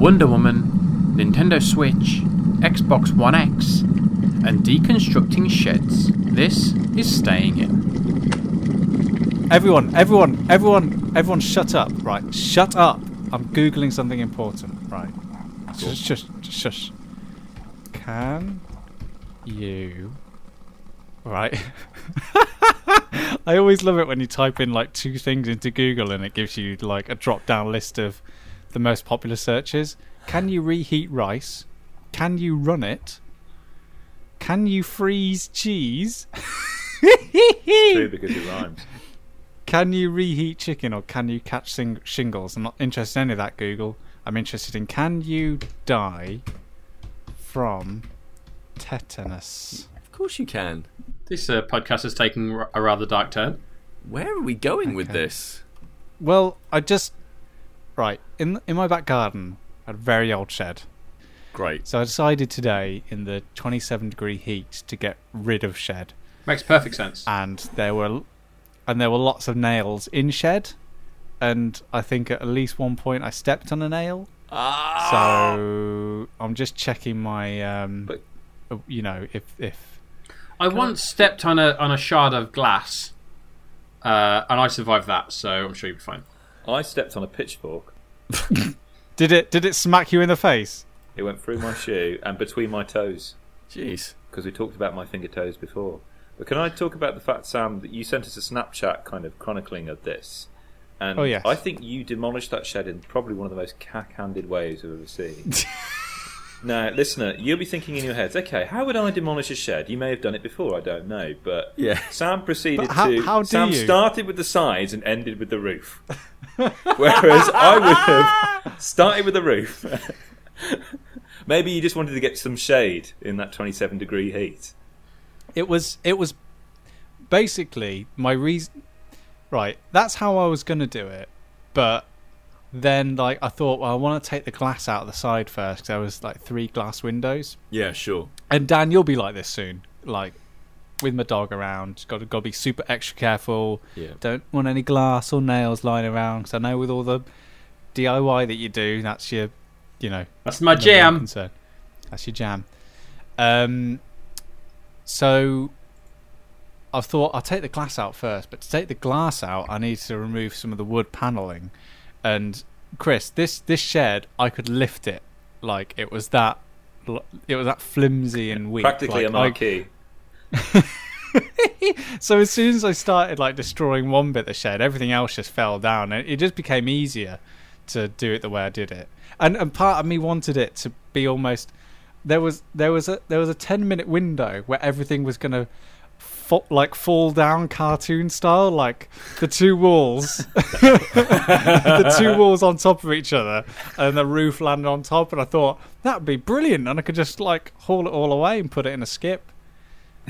Wonder Woman, Nintendo Switch, Xbox One X, and deconstructing sheds. This is Staying In. Everyone, everyone, everyone, everyone, shut up! Right, shut up! I'm googling something important. Right, shush, shush, shush. Can you? Right. I always love it when you type in like two things into Google and it gives you like a drop down list of the most popular searches. Can you reheat rice? Can you run it? Can you freeze cheese? True, because it rhymes. Can you reheat chicken or can you catch sing- shingles? I'm not interested in any of that, Google. I'm interested in can you die from tetanus? Of course you can. This uh, podcast has taken a rather dark turn. Where are we going with this? Well, I just right in in my back garden. I had a very old shed, Great. so I decided today in the 27 degree heat to get rid of shed, Makes perfect sense. and there were and there were lots of nails in shed, and I think at least one point I stepped on a nail. Ah. So I'm just checking my um, But- you know if if I once stepped on a on a shard of glass, uh, and I survived that, so I'm sure you'll be fine. I stepped on a pitchfork. did it did it smack you in the face? It went through my shoe and between my toes Jeez. because we talked about my finger toes before. But can I talk about the fact, Sam, that you sent us a Snapchat kind of chronicling of this? And Oh, yes. I think you demolished that shed in probably one of the most cack-handed ways I've ever seen. now, listener, you'll be thinking in your heads, okay, how would I demolish a shed? You may have done it before, I don't know, but Yeah. Sam proceeded But how- to. how Sam you? started with the sides and ended with the roof. Whereas I would have started with the roof. Maybe you just wanted to get some shade in that 27 degree heat. It was it was basically my reason. Right, that's how I was gonna do it, but then like I thought, well, I want to take the glass out of the side first because there was like three glass windows. Yeah, sure. And Dan, you'll be like this soon, like with my dog around. Got to got to be super extra careful. Yeah. Don't want any glass or nails lying around because I know with all the DIY that you do, that's your, you know, That's my jam. concern. That's your jam. Um, so I thought I'll take the glass out first, but to take the glass out, I need to remove some of the wood paneling. And Chris, this this shed, I could lift it like it was that. It was that flimsy and weak. Practically like, a I- marquee. so as soon as I started like destroying one bit of the shed, everything else just fell down, and it just became easier to do it the way I did it. And and part of me wanted it to be almost there was there was a there was a ten minute window where everything was gonna fa- like fall down cartoon style, like the two walls, the two walls on top of each other, and the roof landed on top. And I thought that would be brilliant, and I could just like haul it all away and put it in a skip.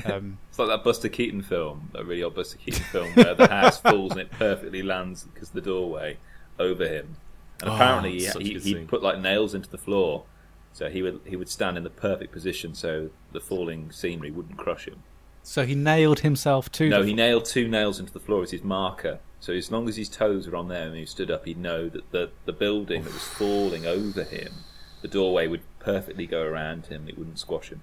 Um, It's like that Buster Keaton film, that really old Buster Keaton film, where the house falls and it perfectly lands because the doorway over him. And Oh, apparently, he, he, he put like nails into the floor, so he would he would stand in the perfect position so the falling scenery wouldn't crush him. So he nailed himself to No, the he nailed two nails into the floor as his marker. So as long as his toes were on there and he stood up, he'd know that the, the building that was falling over him, the doorway would perfectly go around him. It wouldn't squash him.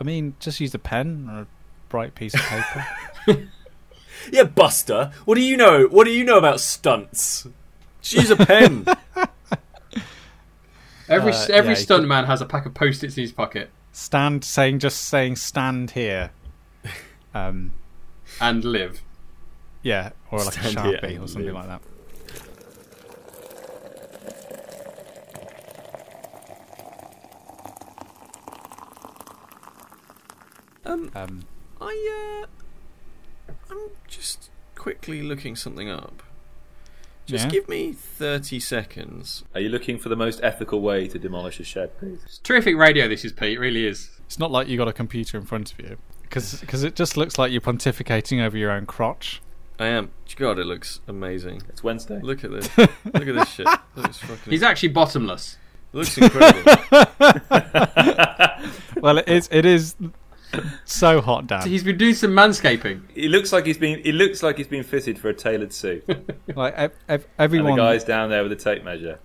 I mean, just use a pen or a bright piece of paper. Yeah, Buster. What do you know? What do you know about stunts? Just use a pen. Every Uh, every yeah, you stunt man has a pack of post-its in his pocket stand, saying just saying stand here. Um, and live. yeah, or like Stand a sharpie or something live. like that. um, Um, I uh, I'm just quickly looking something up. Just Yeah. give me thirty seconds. Are you looking for the most ethical way to demolish a shed, please? It's terrific radio. This is Pete. It really is. it's not like you got a computer in front of you because it just looks like you're pontificating over your own crotch. I am. God, it looks amazing. It's Wednesday. Look at this. Look at this shit. Fucking. He's actually bottomless. looks incredible. Well, it is. It is. So hot, Dan. He's been doing some manscaping. It looks like he's been. It looks like he's been fitted for a tailored suit. Like ev- ev- and everyone, the guy's down there with a tape measure.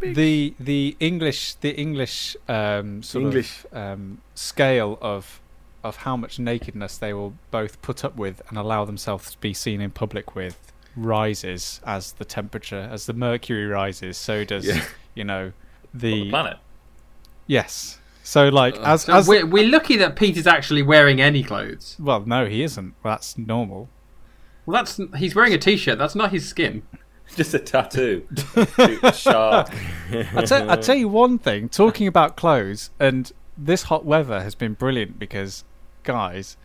the the English the English um, sort English. of um, scale of of how much nakedness they will both put up with and allow themselves to be seen in public with rises as the temperature as the mercury rises. So does Yeah. you know On the, the planet. yes. So like uh, as So as we're, we're lucky that Peter's actually wearing any clothes. well no he isn't. Well, that's normal. Well, that's he's wearing a t-shirt. That's not his skin. Just a tattoo. a shark. I tell, I tell you one thing. Talking about clothes, and this hot weather has been brilliant because, guys,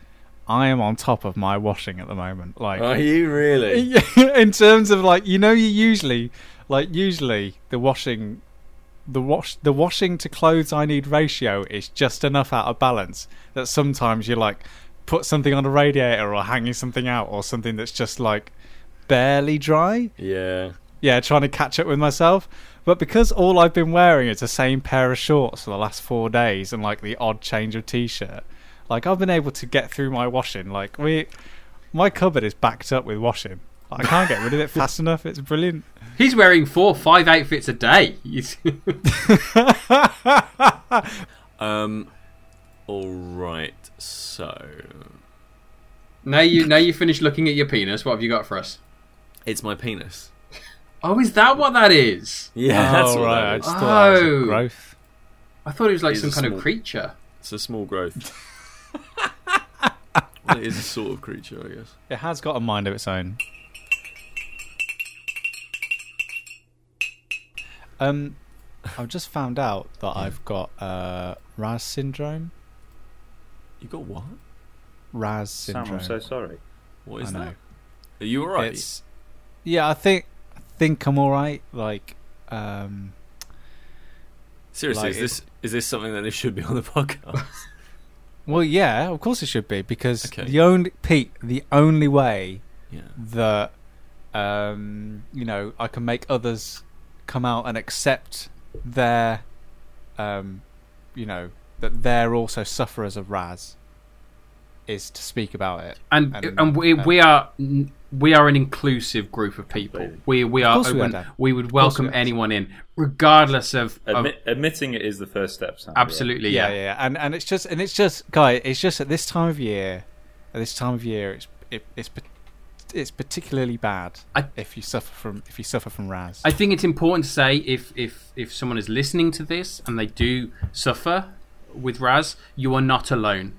I am on top of my washing at the moment. Like, Are you really? in terms of like, you know, you usually like usually the washing, the wash, the washing to clothes I need ratio is just enough out of balance that sometimes you like put something on a radiator or hanging something out or something that's just like barely dry Yeah. yeah, trying to catch up with myself. But because all I've been wearing is the same pair of shorts for the last four days and like the odd change of t-shirt, like I've been able to get through my washing. Like we, my cupboard is backed up with washing. I can't get rid of it fast enough. It's brilliant. He's wearing four, five outfits a day. Um. All right. So now you now you finished looking at your penis. What have you got for us? it's my penis. Oh, is that what that is? Yeah, that's oh, what right. that I just thought that was a Oh. growth. I thought it was like He's some kind small- of creature. It's a small growth. well, it is a sort of creature, I guess. It has got a mind of its own. Um, I've just found out that I've got uh, RAS syndrome. You got what? RAS Sam, syndrome. I'm so sorry. What is I know. that? Are you alright? It's yeah, I think I think I'm all right. Like, um, Seriously, like is this is this something that this should be on the podcast? Well, yeah, of course it should be because Okay. the only Pete, the only way yeah. that um, you know I can make others come out and accept their, um, you know, that they're also sufferers of RAS, is to speak about it. And And, and, we uh, we are we are an inclusive group of people. Completely. We we are course we are, open. We would welcome we anyone in, regardless of, of admitting it is the first step, Sam. absolutely yeah, yeah. yeah, yeah, and and it's just and it's just guy, it's just at this time of year, at this time of year, it's it, it's it's particularly bad I- if you suffer from if you suffer from RAS. I think it's important to say if if if someone is listening to this and they do suffer with RAS, you are not alone.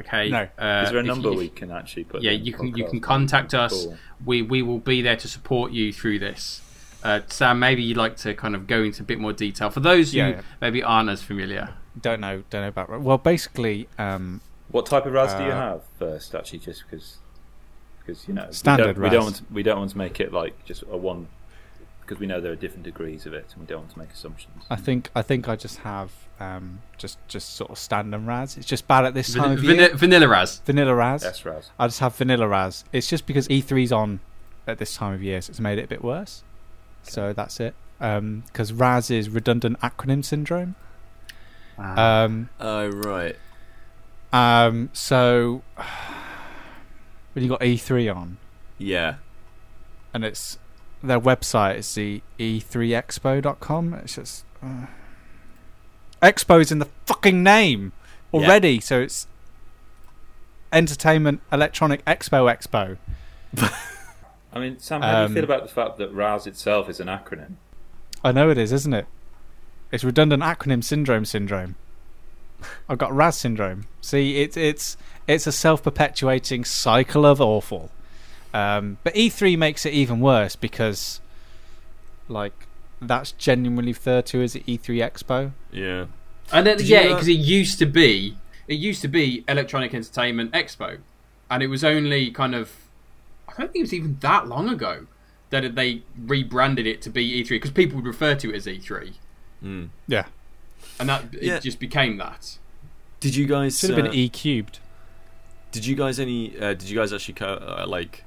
Okay. No. Uh, Is there a number you- we can actually put? yeah, you can you can contact us. Cool. We we will be there to support you through this. Uh, Sam, maybe you'd like to kind of go into a bit more detail for those who Yeah, yeah. maybe aren't as familiar. don't know, don't know about. Well, basically, um, What type of RAS do you Uh, have first? Actually, just because, because you know, Standard we don't, we don't want to, we don't want to make it like just a one, because we know there are different degrees of it, and we don't want to make assumptions. I think I think I just have um, just just sort of standard RAS. It's just bad at this time Van- of vani- year. vanilla RAS. Vanilla RAS. Yes, RAS. I just have vanilla RAS. It's just because E3's on at this time of year, so it's made it a bit worse. So that's it. Because RAS is redundant acronym syndrome. Um, Oh right. um, so when you got E3 on, Yeah. and it's their website is the E e3expo.com. It's just uh, Expo's in the fucking name Yeah. already, so it's Entertainment Electronic Expo Expo. I mean, Sam, how do Um, you feel about the fact that RAS itself is an acronym? I know it is, isn't it? It's redundant acronym syndrome syndrome. I've got RAS syndrome. See, it's it's it's a self-perpetuating cycle of awful. Um, but E3 makes it even worse because, like, that's genuinely referred to as E3 Expo. Yeah. And then, Did yeah, uh, because it used to be it used to be Electronic Entertainment Expo, and it was only kind of I don't think it was even that long ago that they rebranded it to be E3 because people would refer to it as E3, Mm. Yeah, and that it Yeah. just became that. Did you guys? should have uh, been E cubed. Did you guys any? Uh, did you guys actually co- uh, like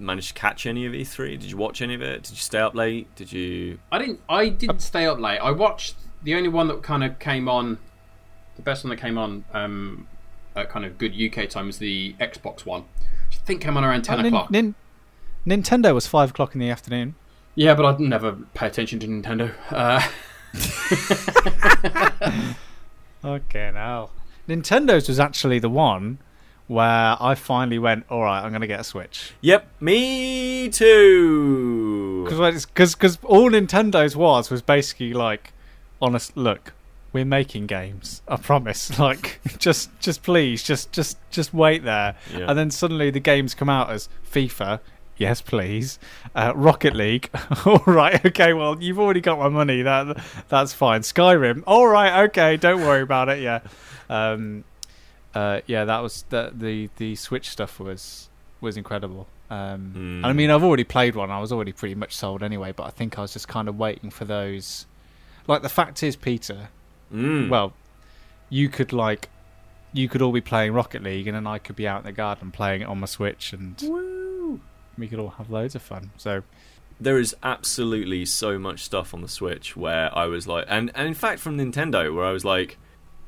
manage to catch any of E3? Did you watch any of it? Did you stay up late? Did you? I didn't. I didn't stay up late. I watched the only one that kind of came on. The best one that came on um, at kind of good UK time was the Xbox One. I think came on around ten Uh, Nin- o'clock. Nin- Nintendo was five o'clock in the afternoon. Yeah, but I'd never pay attention to Nintendo. Uh, Okay, now Nintendo's was actually the one where I finally went. All right, I'm going to get a Switch Yep, me too. because all Nintendo's was was basically like, honest look, we're making games. I promise. Like, just just please, just just just wait there. Yeah. And then suddenly the games come out as FIFA. Yes, please. Uh, Rocket League. all right. Okay. Well, you've already got my money. That that's fine. Skyrim. All right. Okay. Don't worry about it. Yeah. Um, uh, yeah. That was the the the Switch stuff was was incredible. Um, and I Mm. mean, I've already played one. I was already pretty much sold anyway. But I think I was just kind of waiting for those. Like the fact is, Peter. Mm. Well, you could like, you could all be playing Rocket League, and then I could be out in the garden playing it on my Switch, and we could all have loads of fun. So there is absolutely so much stuff on the Switch where I was like, and, and in fact from Nintendo, where I was like,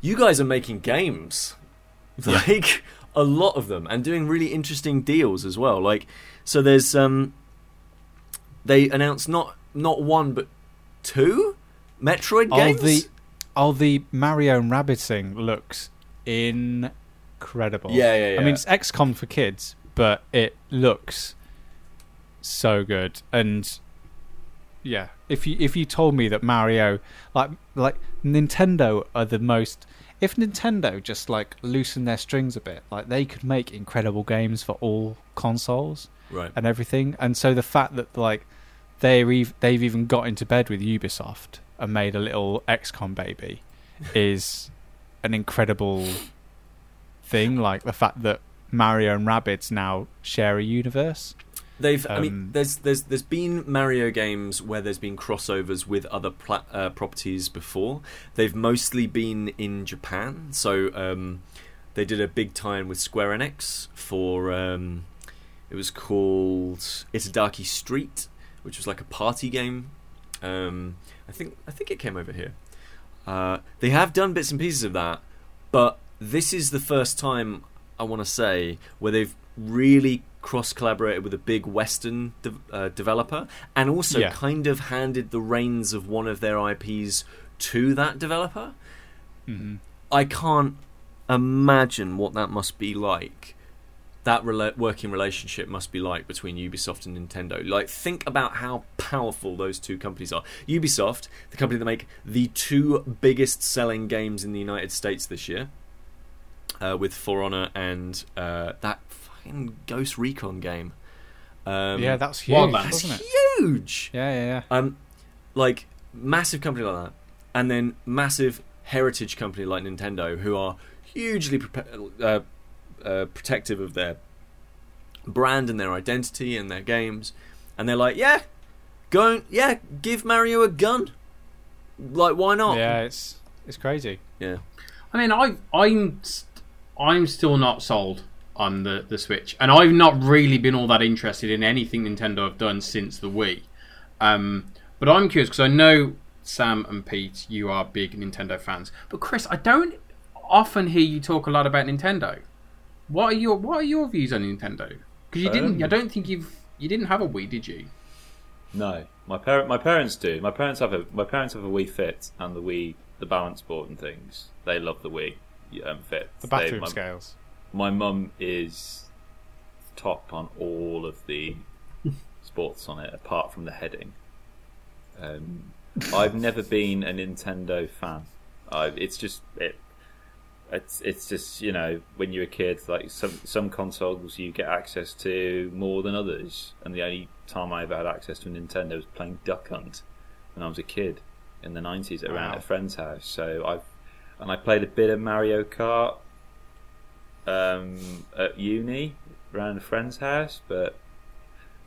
you guys are making games, like a lot of them, and doing really interesting deals as well. Like, so there's um, they announced not not one but two Metroid oh games. the oh the Mario and Rabbids thing looks incredible. Yeah, yeah, yeah. I mean, it's XCOM for kids, but it looks so good. And yeah, if you if you told me that Mario, like like Nintendo, are the most. If Nintendo just like loosen their strings a bit, like they could make incredible games for all consoles right. and everything. And so the fact that like they're ev- they've even got into bed with Ubisoft and made a little XCOM baby is an incredible thing. Like the fact that Mario and Rabbids now share a universe. They've. I mean, Um, there's there's there's been Mario games where there's been crossovers with other pla- uh, properties before. They've mostly been in Japan. So um, they did a big tie-in with Square Enix for. Um, it was called Itadaki Street, which was like a party game. Um, I think I think it came over here. Uh, they have done bits and pieces of that, but this is the first time I want to say where they've really cross collaborated with a big Western de- uh, developer and also Yeah. kind of handed the reins of one of their IPs to that developer. Mm-hmm. I can't imagine what that must be like. That rela- working relationship must be like between Ubisoft and Nintendo. Like, think about how powerful those two companies are. Ubisoft, the company that make the two biggest selling games in the United States this year, uh, with For Honor and uh, that fucking Ghost Recon game. Um, yeah, that's huge, Wildlands. wasn't huge. Yeah, yeah, yeah. Um, like massive company like that, and then massive heritage company like Nintendo, who are hugely prepa- uh, uh, protective of their brand and their identity and their games, and they're like, yeah, go, and- yeah, give Mario a gun. Like, why not? Yeah, it's it's crazy. yeah. I mean, I I'm st- I'm still not sold on the the Switch, and I've not really been all that interested in anything Nintendo have done since the Wii. Um, but I'm curious because I know Sam and Pete, you are big Nintendo fans, but Chris, I don't often hear you talk a lot about Nintendo. What are your What are your views on Nintendo? Because you didn't. Um, I don't think you've you didn't have a Wii, did you? No, my parent, my parents do. My parents have a my parents have a Wii Fit and the Wii, the balance board and things. They love the Wii um, Fit. The They- bathroom my, scales. My mum is top on all of the sports on it, apart from the heading. Um, I've never been a Nintendo fan. I, it's just it. It's it's just you know when you're a kid, like some some consoles you get access to more than others, and the only time I ever had access to a Nintendo was playing Duck Hunt when I was a kid in the nineties around Wow. at a friend's house. So I've and I played a bit of Mario Kart um, at uni around a friend's house, but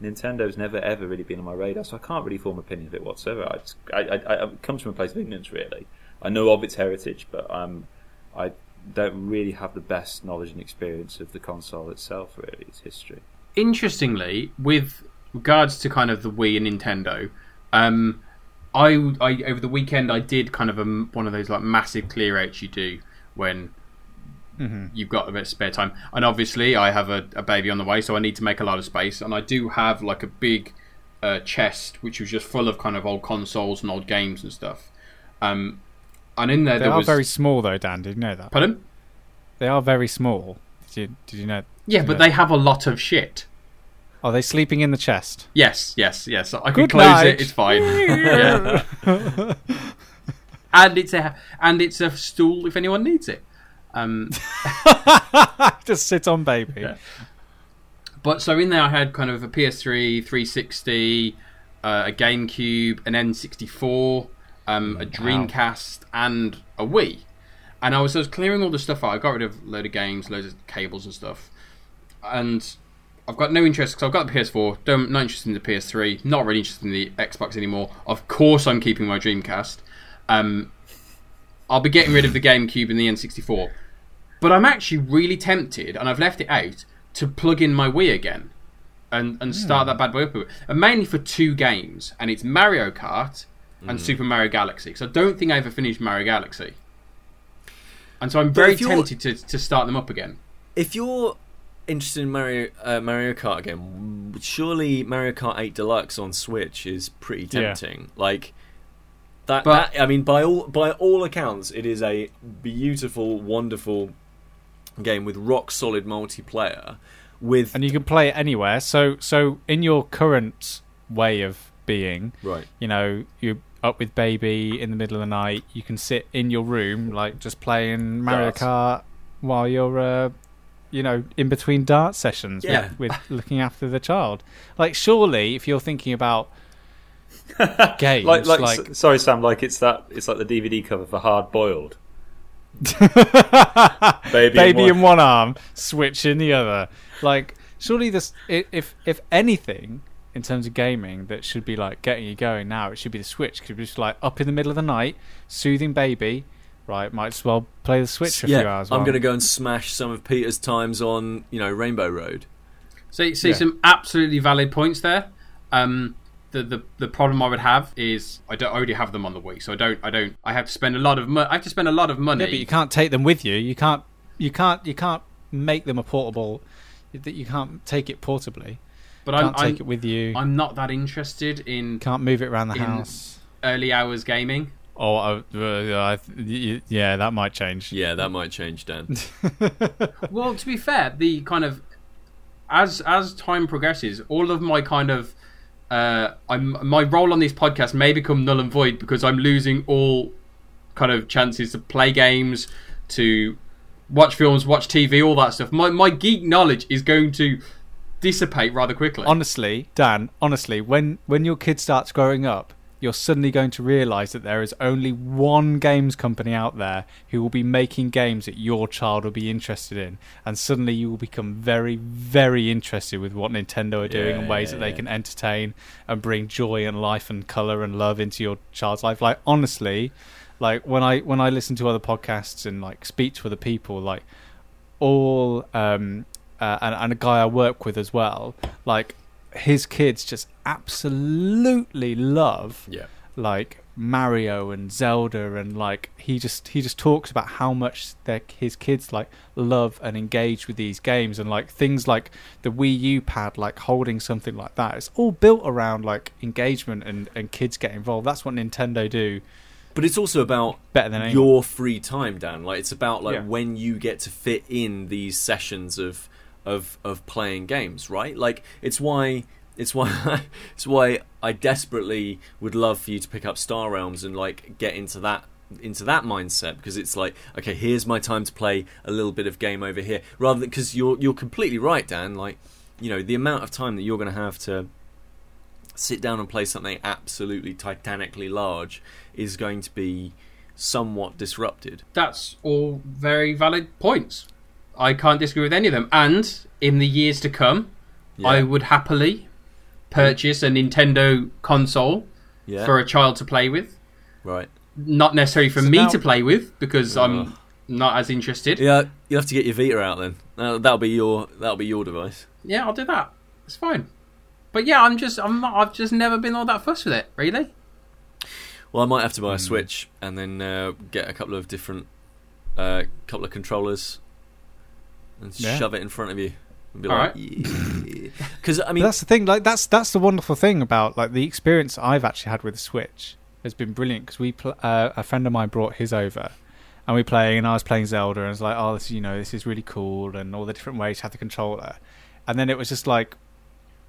Nintendo's never ever really been on my radar, so I can't really form an opinion of it whatsoever. I, just, I, I, it comes from a place of ignorance, really. I know of its heritage, but I don't really have the best knowledge and experience of the console itself, really, its history. interestingly, with regards to kind of the Wii and Nintendo, um, I, I over the weekend I did kind of a, one of those like massive clear outs you do when you've got a bit of spare time. And obviously, I have a, a baby on the way, so I need to make a lot of space. And I do have like a big uh, chest, which was just full of kind of old consoles and old games and stuff. Um, and in there, They there are was. very small though, Dan. Did you know that? Pardon? They are very small. Did you, did you know? Yeah, but Yeah. they have a lot of shit. Are they sleeping in the chest? Yes, yes, yes. I can Good close night. it. It's fine. and it's a and it's a stool if anyone needs it. Um, Just sit on baby. Yeah. but so in there, I had kind of a PS3, 360, uh, a GameCube, an N64, um, a Dreamcast, and a Wii. And I was, I was clearing all the stuff out. I got rid of a load of games, loads of cables and stuff. And I've got no interest because I've got the PS4. Don't not interested in the PS3. Not really interested in the Xbox anymore. Of course, I'm keeping my Dreamcast. Um, I'll be getting rid of the GameCube and the N64. But I'm actually really tempted, and I've left it out to plug in my Wii again and and start that bad boy up. And mainly for two games, and it's Mario Kart and Super Mario Galaxy. Because I don't think I ever finished Mario Galaxy, and so I'm very if you're- tempted to to start them up again. If you're interested in Mario uh, Mario Kart again, surely Mario Kart 8 Deluxe on Switch is pretty Yeah. tempting. Like that, But- that. I mean, by all by all accounts, it is a beautiful, wonderful game with rock solid multiplayer. With And you can play it anywhere. So, so in your current way of being, right, you know, you're up with baby in the middle of the night. You can sit in your room, like just playing Mario Darts. Kart while you're, uh, you know, in between dart sessions Yeah. with, with looking after the child. Like, surely, if you're thinking about games, like, like, like sorry, Sam. Like it's that. It's like the DVD cover for Hard Boiled. Baby, baby in in one arm, switch in the other. Like, surely this, if if anything, in terms of gaming, that should be like getting you going now, it should be the Switch. Could be just like up in the middle of the night, soothing baby. Right, might as well play the Switch for a few hours. I'm going to go and smash some of Peter's times on you know Rainbow Road. So, see Yeah. some absolutely valid points there. Um, the, the the problem I would have is I don't I already have them on the Wii, so I don't I don't I have to spend a lot of money. I have to spend a lot of money. Yeah, but you can't take them with you. You can't. You can't. You can't make them a portable. That you can't take it portably. but I'm, Can't take I'm, it with you. I'm not that interested in can't move it around the house. early hours gaming. Oh, uh, uh, I yeah, that might change. Yeah, that might change, Dan. Well, to be fair, the kind of as as time progresses, all of my kind of uh, my role on this podcast may become null and void because I'm losing all kind of chances to play games, to watch films, watch TV, all that stuff. My my geek knowledge is going to dissipate rather quickly. honestly, Dan, honestly, when when your kid starts growing up, you're suddenly going to realize that there is only one games company out there who will be making games that your child will be interested in, and suddenly you will become very, very interested with what Nintendo are doing and ways yeah, that they yeah. can entertain and bring joy and life and color and love into your child's life. Like honestly, like when I when I listen to other podcasts and like speak to other people, like all um uh, and, and a guy I work with as well, like his kids just absolutely love yeah, like Mario and Zelda and like he just he just talks about how much their his kids like love and engage with these games and like things like the Wii U pad like holding something like that it's all built around like engagement and and kids get involved that's what Nintendo do but it's also about better than anyone. your free time, Dan. Like it's about like Yeah. when you get to fit in these sessions of of of playing games, right? Like it's why it's why it's why I desperately would love for you to pick up Star Realms and like get into that into that mindset because it's like okay here's my time to play a little bit of game over here rather than because you're you're completely right Dan like you know the amount of time that you're going to have to sit down and play something absolutely titanically large is going to be somewhat disrupted. That's all very valid points. I can't disagree with any of them. And in the years to come, I would happily purchase a Nintendo console yeah, for a child to play with. right. Not necessarily for So me now- to play with because Ugh. I'm not as interested. Yeah, you'll have to get your Vita out then. Uh, that'll be your that'll be your device. Yeah, I'll do that. It's fine. But yeah, I'm just I'm not, I've just never been all that fussed with it. Really. Well, I might have to buy a Switch and then uh, get a couple of different uh, couple of controllers and Yeah. shove it in front of you. And be All like, right. because I But mean, that's the thing. Like that's that's the wonderful thing about like the experience I've actually had with the Switch has been brilliant because we pl- uh, a friend of mine brought his over, and we playing and I was playing Zelda and I was like, oh, this you know this is really cool and all the different ways to have the controller, and then it was just like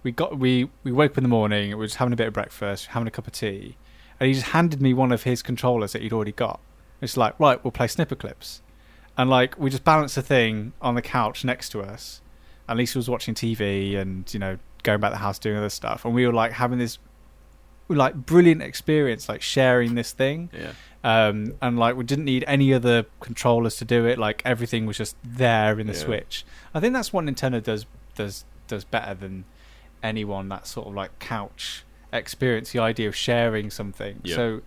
we got we we woke up in the morning, we were just having a bit of breakfast, having a cup of tea, and he just handed me one of his controllers that he'd already got. It's like right, we'll play Snipperclips, and like we just balanced the thing on the couch next to us. At least was watching TV and you know going about the house doing other stuff, and we were like having this like brilliant experience, like sharing this thing. yeah, Um, and like we didn't need any other controllers to do it. Like everything was just there in the Yeah. Switch. I think that's what Nintendo does does does better than anyone. That sort of like couch experience, the idea of sharing something. Yeah. So,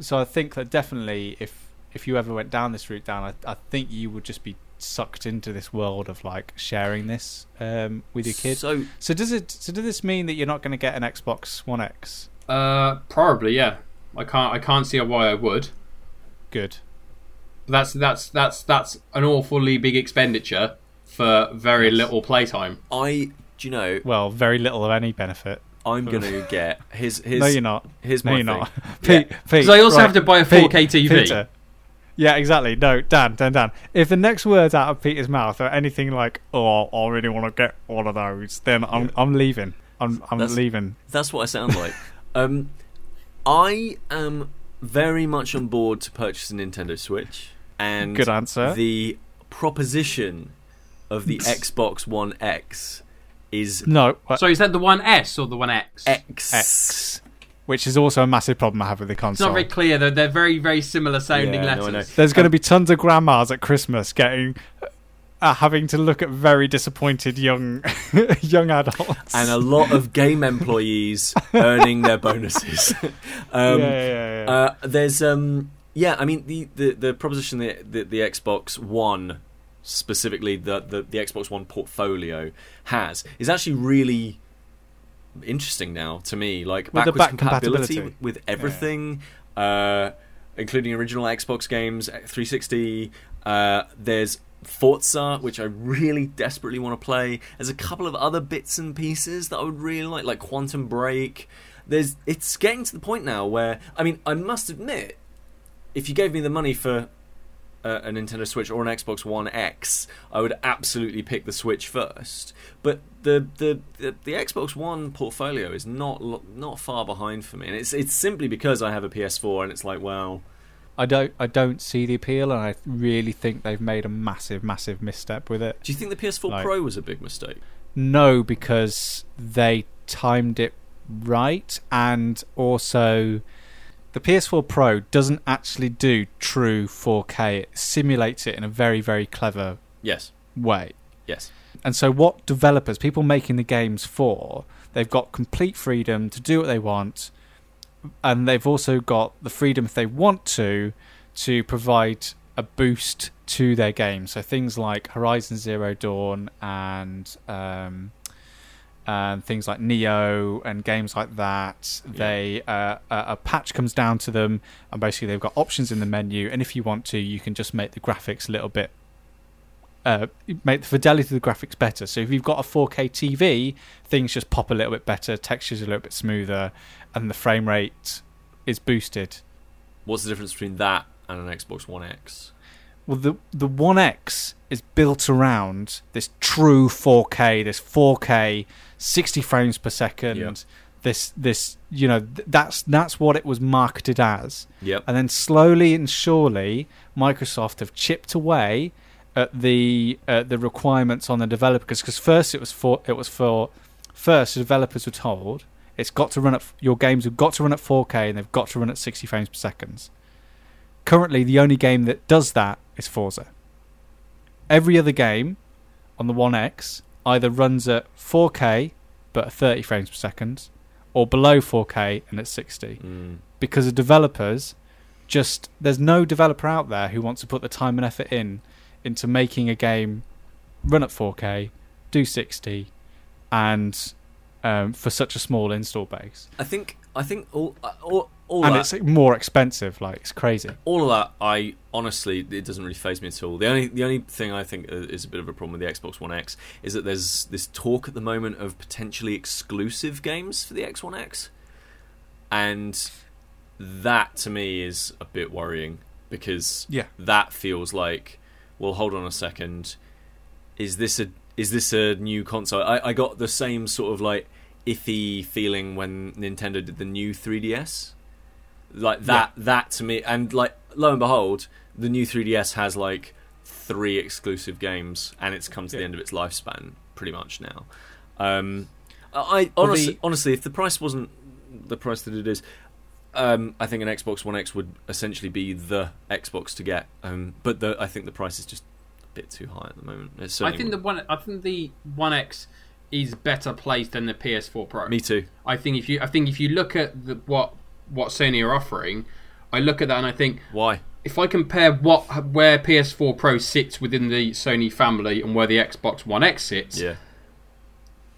so I think that definitely if if you ever went down this route down, I, I think you would just be sucked into this world of like sharing this um, with your kids. So So does it? So does this mean that you're not going to get an Xbox One X? Uh, probably yeah. I can't. I can't see why I would. Good. That's that's that's that's an awfully big expenditure for very little playtime. I, do you know, Well, very little of any benefit. I'm gonna get his his. no, you're not. His No, you're thing. not. Yeah. Pete, Pete. Because I also right. have to buy a 4K TV. Peter. Yeah, exactly. No, Dan, Dan, Dan. If the next words out of Peter's mouth are anything like, "Oh, I really want to get one of those," then I'm I'm leaving. I'm I'm That's- leaving. That's what I sound like. um, I am very much on board to purchase a Nintendo Switch, and Good answer. the proposition of the Xbox One X is No, uh, So is that the one S or the one X? X. X, which is also a massive problem I have with the console. It's not very clear. They're, they're very very similar sounding Yeah, no, I letters. know. There's going to be tons of grandmas at Christmas getting. Uh, having to look at very disappointed young young adults And a lot of game employees earning their bonuses. um, yeah, yeah, yeah, yeah. Uh, there's um yeah, I mean the the, the proposition that the, the Xbox One specifically the, the the Xbox One portfolio has is actually really interesting now to me. Like With backwards back compatibility compatibility. with everything, uh, including original Xbox games, 360. Uh, there's Forza, which I really desperately want to play. There's a couple of other bits and pieces that I would really like, like Quantum Break. There's, it's getting to the point now where, I mean, I must admit, if you gave me the money for uh, a Nintendo Switch or an Xbox One X, I would absolutely pick the Switch first. But the the, the, the Xbox One portfolio is not not far behind for me, and it's it's simply because I have a PS4, and it's like, well, I don't I don't see the appeal, and I really think they've made a massive, massive misstep with it. do you think the PS4 Like- Pro was a big mistake? No, because they timed it right, and also the PS4 Pro doesn't actually do true 4K. It simulates it in a very, very clever Yes, way. yes, And so, what developers, people making the games for, they've got complete freedom to do what they want, and they've also got the freedom, if they want to, to provide a boost to their game. So things like Horizon Zero Dawn and um, and things like Nioh and games like that. They uh, a, a patch comes down to them, and basically they've got options in the menu. And if you want to, you can just make the graphics a little bit uh, make the fidelity of the graphics better. So if you've got a 4K TV, things just pop a little bit better, textures a little bit smoother, and the frame rate is boosted. What's the difference between that and an Xbox One X? Well, the the One X is built around this true 4K, this 4K, 60 frames per second. Yeah. This this you know th- that's that's what it was marketed as. Yep. and then slowly and surely Microsoft have chipped away at the uh, the requirements on the developers because first it was for it was for first the developers were told it's got to run at your games have got to run at 4K and they've got to run at 60 frames per second. Currently, the only game that does that is Forza. Every other game on the One X either runs at 4K but at 30 frames per second, or below 4K and at 60 Mm. because the developers just there's no developer out there who wants to put the time and effort in into making a game run at 4K, do 60, and um, for such a small install base. I think I think all, all all and that, it's more expensive. Like it's crazy. all of that, I honestly, it doesn't really phase me at all. The only, the only thing I think uh, is a bit of a problem with the Xbox One X is that there's this talk at the moment of potentially exclusive games for the X One X, and that to me is a bit worrying because Yeah. that feels like, well, hold on a second, is this a is this a new console? I, I got the same sort of like iffy feeling when Nintendo did the new 3DS like that that to me and like lo and behold the new 3ds has like three exclusive games and it's come to the end of its lifespan pretty much now um i Well, honestly the- honestly if the price wasn't the price that it is um, I think an Xbox One X would essentially be the Xbox to get, um, but the, I think the price is just a bit too high at the moment. It's I certainly- think the one. I think the One X is better placed than the PS4 Pro. me too. I think if you, I think if you look at the, what what Sony are offering, I look at that and I think Why? if I compare what where PS4 Pro sits within the Sony family and where the Xbox One X sits, Yeah,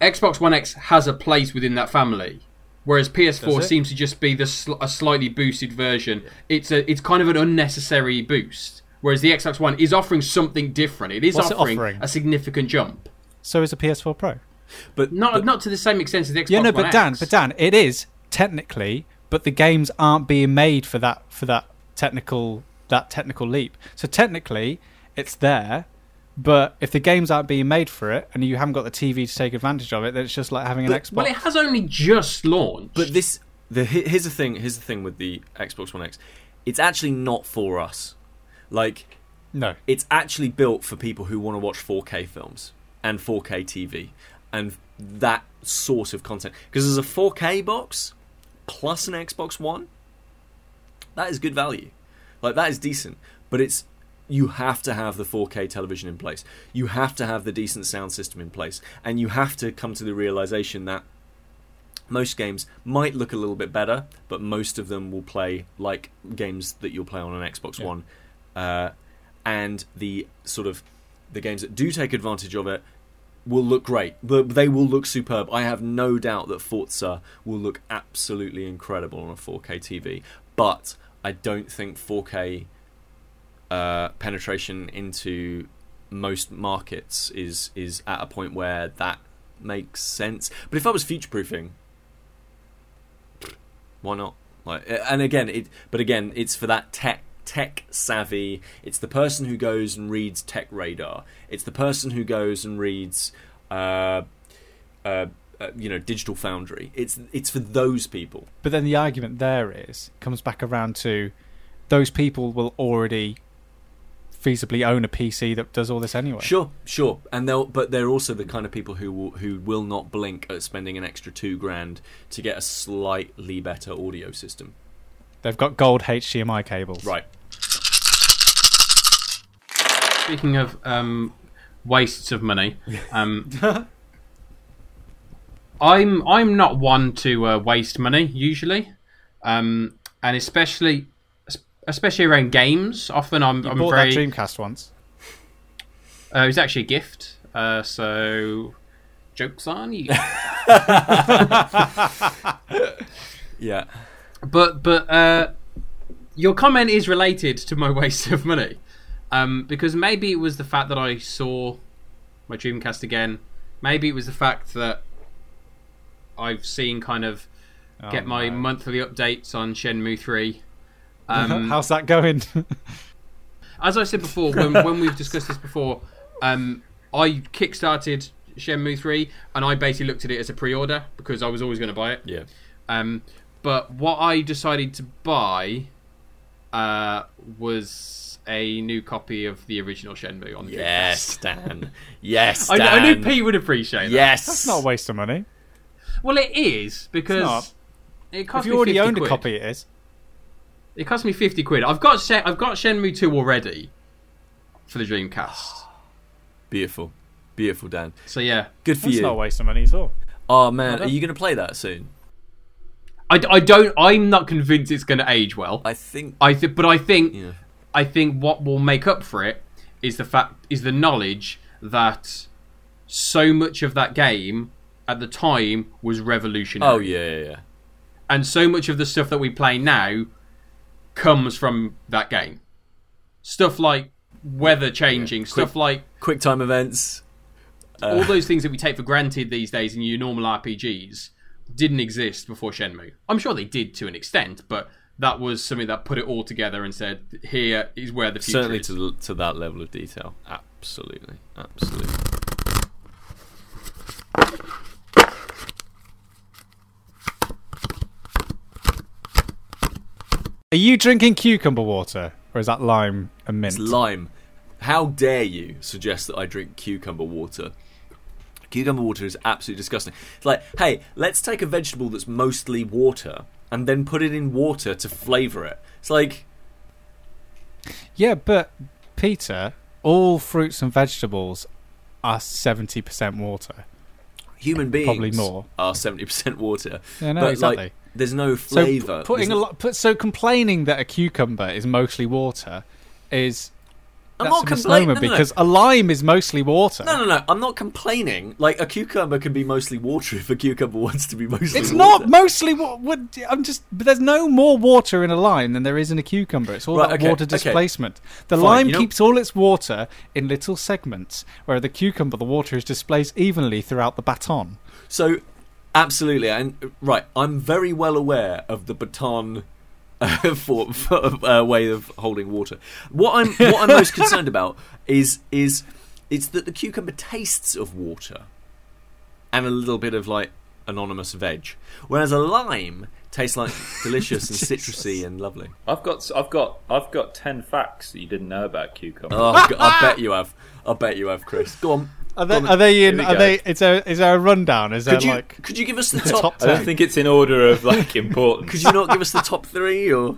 Xbox One X has a place within that family. Whereas PS4 seems to just be the sl- a slightly boosted version. It's a it's kind of an unnecessary boost. Whereas the Xbox One is offering something different. It is What's it offering, offering? a significant jump. So is a PS4 Pro. but Not but, not to the same extent as the Xbox One. Yeah, no, One but Dan, X. but Dan, it is technically, but the games aren't being made for that for that technical that technical leap. So technically, it's there, but if the games aren't being made for it and you haven't got the TV to take advantage of it, then it's just like having an But- Xbox. Well, it has only just launched. But this, the here's the thing. Here's the thing with the Xbox One X. It's actually not for us. Like, no, it's actually built for people who want to watch 4K films and 4K TV and that sort of content. Because there's a 4K box plus an Xbox One. That is good value. Like that is decent, but it's you have to have the 4K television in place. You have to have the decent sound system in place, and you have to come to the realization that most games might look a little bit better, but most of them will play like games that you'll play on an Xbox Yeah. One. Uh, and the sort of the games that do take advantage of it will look great. They will look superb. I have no doubt that Forza will look absolutely incredible on a 4K TV. But I don't think 4K uh, penetration into most markets is is at a point where that makes sense. But if I was future proofing, why not? Like, and again, it. But again, it's for that tech tech savvy. It's the person who goes and reads Tech Radar. It's the person who goes and reads, uh, uh, uh, you know, Digital Foundry. It's it's for those people. but then the argument there is comes back around to those people will already feasibly own a PC that does all this anyway. Sure, sure, and they'll. But they're also the kind of people who will who will not blink at spending an extra two grand to get a slightly better audio system. They've got gold HDMI cables. Right. Speaking of um, wastes of money, um, I'm I'm not one to uh, waste money usually, um, and especially especially around games. Often I'm, You I'm bought very. that Dreamcast once. Uh, it was actually a gift, uh, so jokes on you. Yeah. But but uh, your comment is related to my waste of money, um, because maybe it was the fact that I saw my Dreamcast again. Maybe it was the fact that I've seen kind of get Oh, my no. monthly updates on Shenmue Three. Um, How's that going? as I said before, when, when we've discussed this before, um, I kickstarted Shenmue 3 and I basically looked at it as a pre order because I was always going to buy it. Yeah. Um, but what I decided to buy uh, was a new copy of the original Shenmue on the Yes, Dreamcast. Dan. Yes, I, Dan. I knew Pete would appreciate that. Yes. That's not a waste of money. Well, it is because not. it If cost you me already 50 owned a quid. copy, it is. It cost me fifty quid. I've got Shen- I've got Shenmue 2 already for the Dreamcast. Beautiful. Beautiful, Dan. So yeah, Good for That's you. not a waste of money at all. Oh man, are you going to play that soon? I, I don't. I'm not convinced it's going to age well. I think. I th- but I think Yeah. I think what will make up for it is the fact is the knowledge that so much of that game at the time was revolutionary. Oh yeah, yeah, yeah. and so much of the stuff that we play now comes from that game. Stuff like weather changing, stuff like Quick time events. all uh, those things that we take for granted these days in your normal RPGs didn't exist before Shenmue. I'm sure they did to an extent, but that was something that put it all together and said, "Here is where the future Certainly is." to to that level of detail. Absolutely, absolutely. Are you drinking cucumber water, or is that lime and mint? It's lime. How dare you suggest that I drink cucumber water? Cucumber water is absolutely disgusting. It's like, hey, let's take a vegetable that's mostly water and then put it in water to flavour it. It's like, Yeah, but Peter, all fruits and vegetables are seventy percent water. human beings Probably more. are 70% water. Yeah, no, but, exactly. like, there's no flavour. p- putting a lot, so complaining that a cucumber is mostly water is I'm not complaining. misnomer No, because a lime is mostly water. No, no, no. I'm not complaining. Like a cucumber can be mostly water if a cucumber wants to be mostly. It's water. not mostly what I'm just but there's no more water in a lime than there is in a cucumber. It's all Right, about okay, water okay. displacement. The Fine, lime you know- keeps all its water in little segments, where the cucumber the water is displaced evenly throughout the baton. So, absolutely, and right. I'm very well aware of the baton for, for uh, way of holding water. What I'm what I'm most concerned about is is it's that the cucumber tastes of water and a little bit of like anonymous veg, whereas a lime tastes like delicious and citrusy and lovely. I've got, I've got, I've got ten facts that you didn't know about cucumber. Oh, I bet you have. I bet you have, Kris. Go on. Are they, are they in? Are go. they? Is there? Is there a rundown? Is there Could you like? could you give us the the top? top I don't think it's in order of like importance. could you not give us the top three or?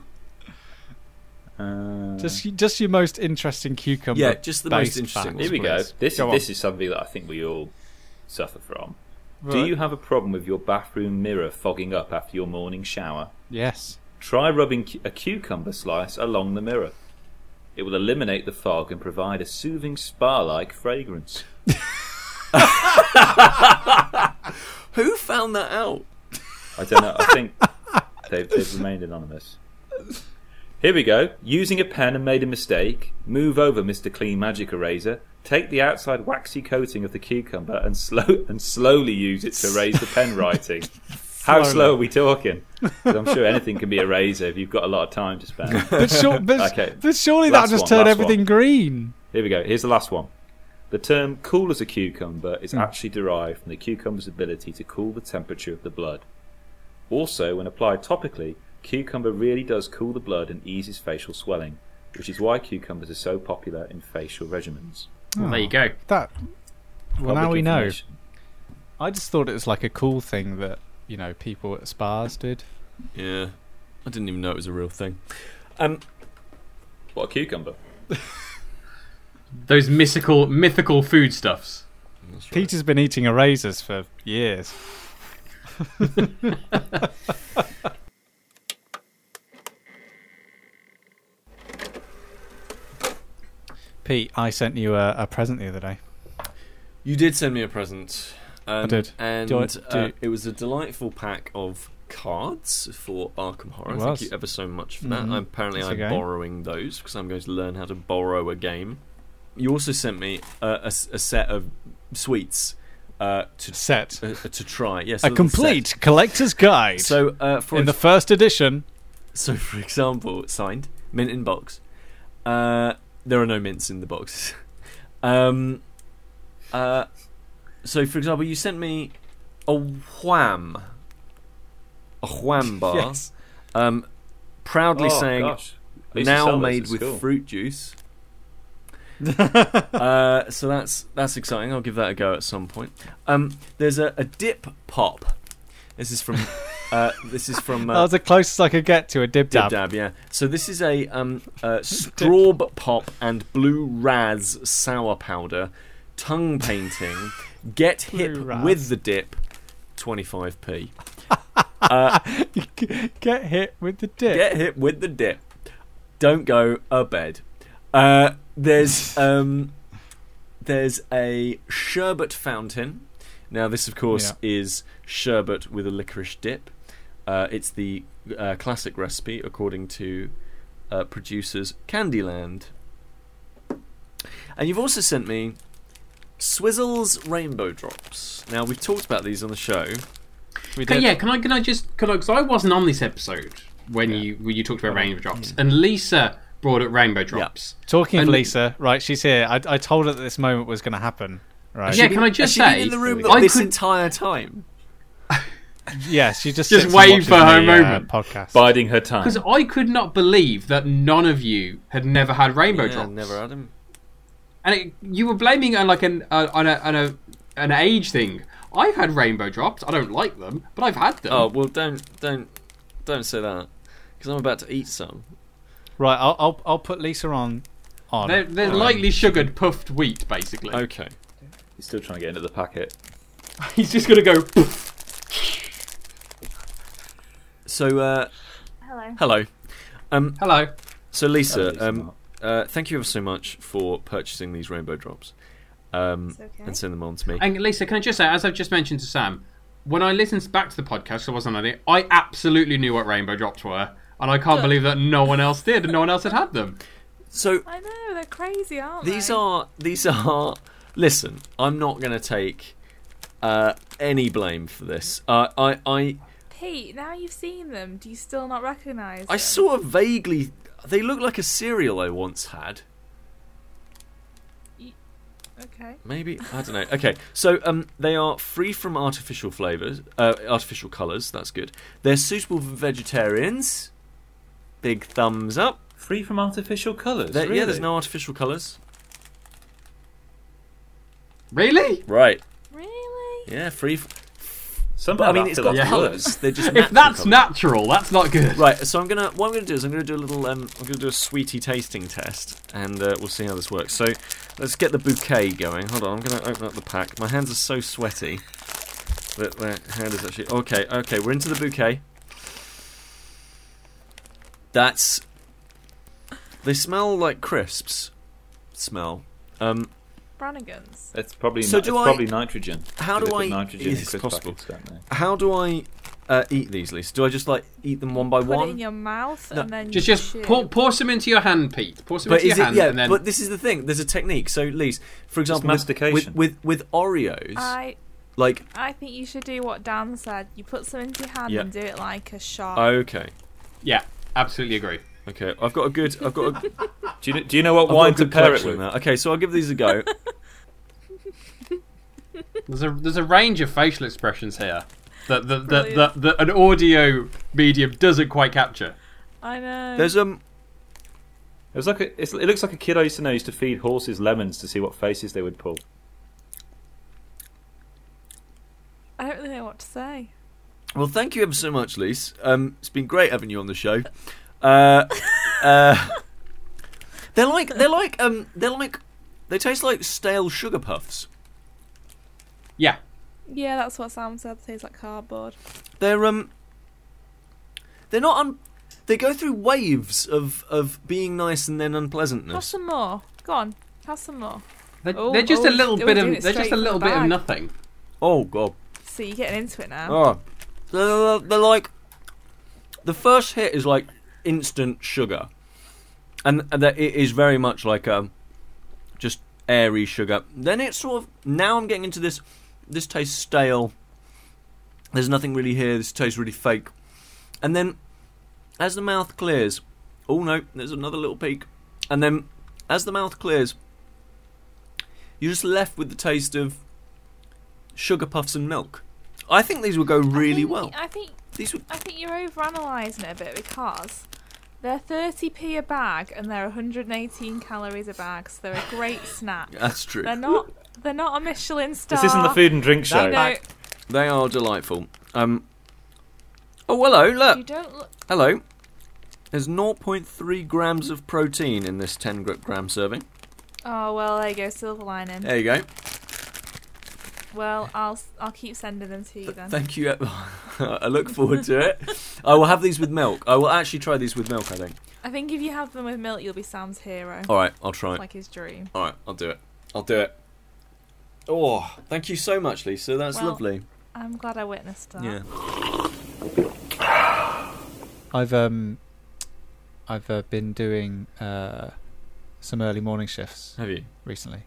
Uh, Just, just your most interesting cucumber. Yeah, just the most interesting facts, here we go. This Go is on. this is something that I think we all suffer from. Do you have a problem with your bathroom mirror fogging up after your morning shower? Yes. Try rubbing a cucumber slice along the mirror. It will eliminate the fog and provide a soothing spa-like fragrance. Who found that out? I don't know. I think they've, they've remained anonymous. Here we go. Using a pen and made a mistake. Move over, Mr. Clean Magic Eraser. Take the outside waxy coating of the cucumber and slow and slowly use it to erase the pen writing. How slow are we talking? I'm sure anything can be eraser if you've got a lot of time to spend. But, sure, but, Okay. but surely Last that just one, turned everything one. green. Here we go. Here's the last one. The term cool as a cucumber is Hmm. actually derived from the cucumber's ability to cool the temperature of the blood. Also, when applied topically, cucumber really does cool the blood and eases facial swelling, which is why cucumbers are so popular in facial regimens. Well, there you go. That. Well, now we know. I just thought it was like a cool thing that you know people at spas did. Yeah, I didn't even know it was a real thing. Um, What a cucumber. Those mythical mythical foodstuffs. Peter's been eating erasers for years. Pete, I sent you a, a present the other day. you did send me a present. Um, did. and Do I- uh, it was a delightful pack of cards for Arkham Horror. Thank you ever so much for that. Mhm. Apparently, It's I'm okay. borrowing those because I'm going to learn how to borrow a game. You also sent me uh, a, a set of sweets uh, to Set. uh, to try. Yes, a complete collector's guide. So uh, for in the first edition, So, for example, signed mint in box. Uh, there are no mints in the box. um, uh, so, for example, you sent me a wham, a wham bar, yes. um, proudly Oh, saying gosh. I used to now made with school. fruit juice. uh, so that's that's exciting. I'll give that a go at some point. Um, there's a, a dip pop. This is from. Uh, this is from. that Uh, was the closest I could get to a dip dab. dab, yeah. So this is a um, uh, straub pop and blue raz sour powder, tongue painting. Get hip raz. with the dip, twenty five p. Uh, get hit with the dip. get hip with the dip. Don't go a bed. Uh, there's um, there's a sherbet fountain. Now this, of course, is sherbet with a licorice dip. Uh, it's the uh, classic recipe according to uh, producers Candyland. And you've also sent me Swizzels Rainbow Drops. Now we've talked about these on the show. We Can, did. yeah, can I can I just can I because I wasn't on this episode when you when you talked about rainbow drops and Lisa brought up rainbow drops. Talking of And- Lisa, right? She's here. I, I told her that this moment was going to happen. Right? Yeah, can I just Has she been say in the room I this could entire time? Yeah, she just Just sits and wait watches for her the, uh, moment. podcast. Biding her time. because I could not believe that none of you had never had rainbow Yeah, drops. never had them. And it, you were blaming it on like an uh, on a on a an age thing. I've had rainbow drops. I don't like them, but I've had them. Oh well, don't don't don't say that because I'm about to eat some. Right, I'll, I'll I'll put Lisa on. On. they're they're lightly sugared puffed wheat, basically. Okay. He's still trying to get into the packet. He's just gonna go. So uh, Hello. hello. Um, Hello. so That Lisa, um, smart. Uh, thank you ever so much for purchasing these rainbow drops. Um, okay. and send them on to me. And Lisa, can I just say, as I've just mentioned to Sam, when I listened back to the podcast, I wasn't on it. I absolutely knew what rainbow drops were, and I can't believe that no one else did, and no one else had had them. So I know they're crazy, aren't these they? are these are. Listen, I'm not going to take uh, any blame for this. Uh, I I Pete, now you've seen them, do you still not recognise I them? sort of vaguely. They look like a cereal I once had. Okay. Maybe I don't know. Okay, so um, they are free from artificial flavors, uh, artificial colors. That's good. They're suitable for vegetarians. Big thumbs up. Free from artificial colours. Really? Yeah, there's no artificial colors. Really? Right. Really? Yeah, free. F- Somehow but I mean, that it's feels got worse. colors. They're just If that's colours. natural, that's not good. Right, so I'm gonna. What I'm gonna do is I'm gonna do a little. Um, I'm gonna do a sweetie tasting test, and uh, we'll see how this works. So, let's get the bouquet going. Hold on, I'm gonna open up the pack. My hands are so sweaty that my hand is actually. Okay, okay, we're into the bouquet. That's. They smell like crisps. Smell. Um, Brannigan's. It's probably So ni- do it's I- probably nitrogen. how do I? nitrogen in It's possible. packets, don't? How do I uh, eat these, Lisa? Do I just like eat them one by one? Put it in your mouth No, and then Just, you just chew. pour, pour some into your hand, Pete. Pour some But into is your it? hand, Yeah, and then but this is the thing. There's a technique. So, Lise, for example, with, mastication. with with with Oreos, I like I think you should do what Dan said. You put some into your hand Yeah. and do it like a shot. okay, yeah, absolutely agree. Okay. I've got a good. I've got a, I've got Do you, know- do you know what a wine to pair it with? of. Okay, so I'll give these a go. There's a there's a range of facial expressions here that that, that, that, that an audio medium doesn't quite capture. I know. There's um. It was like a, it's, it looks like a kid I used to know used to feed horses lemons to see what faces they would pull. I don't really know what to say. Well, thank you ever so much, Lise. Um, it's been great having you on the show. Uh, uh, they're like they're like um they're like they taste like stale sugar puffs. Yeah, Yeah, that's what Sam said. Tastes like cardboard. They're um they're not un- they go through waves of of being nice and then unpleasantness. Have some more. Go on. Have some more. they're, Oh, they're just oh, a little oh, bit of they're just a little the bit of nothing. Oh god. So you're getting into it now. Oh. They're, they're like the first hit is like instant sugar. And that it is very much like um just airy sugar. Then it's sort of now I'm getting into this this tastes stale. There's nothing really here. This tastes really fake. And then as the mouth clears, oh no, there's another little peak. And then as the mouth clears, you're just left with the taste of sugar puffs and milk. I think these would go I really think- well. I think These would I think you're overanalyzing it a bit because they're 30p a bag and they're 118 calories a bag, so they're a great snack. that's true. They're not. They're not a Michelin star. This isn't the food and drink show. You know, They are delightful. Um Oh hello, Look. you don't look. Hello. There's 0.3 grams of protein in this 10 gr- gram serving. Oh well, there you go. Silver lining. There you go. Well, I'll s- I'll keep sending them to you then. Thank you. I look forward to it. I will have these with milk. I will actually try these with milk, I think. I think if you have them with milk, you'll be Sam's hero. All right, I'll try. It's like his dream. All right, I'll do it. I'll do it. Oh, thank you so much, Lisa. That's Well, lovely. I'm glad I witnessed that. Yeah. I've um, I've uh, been doing uh, some early morning shifts Have you? recently,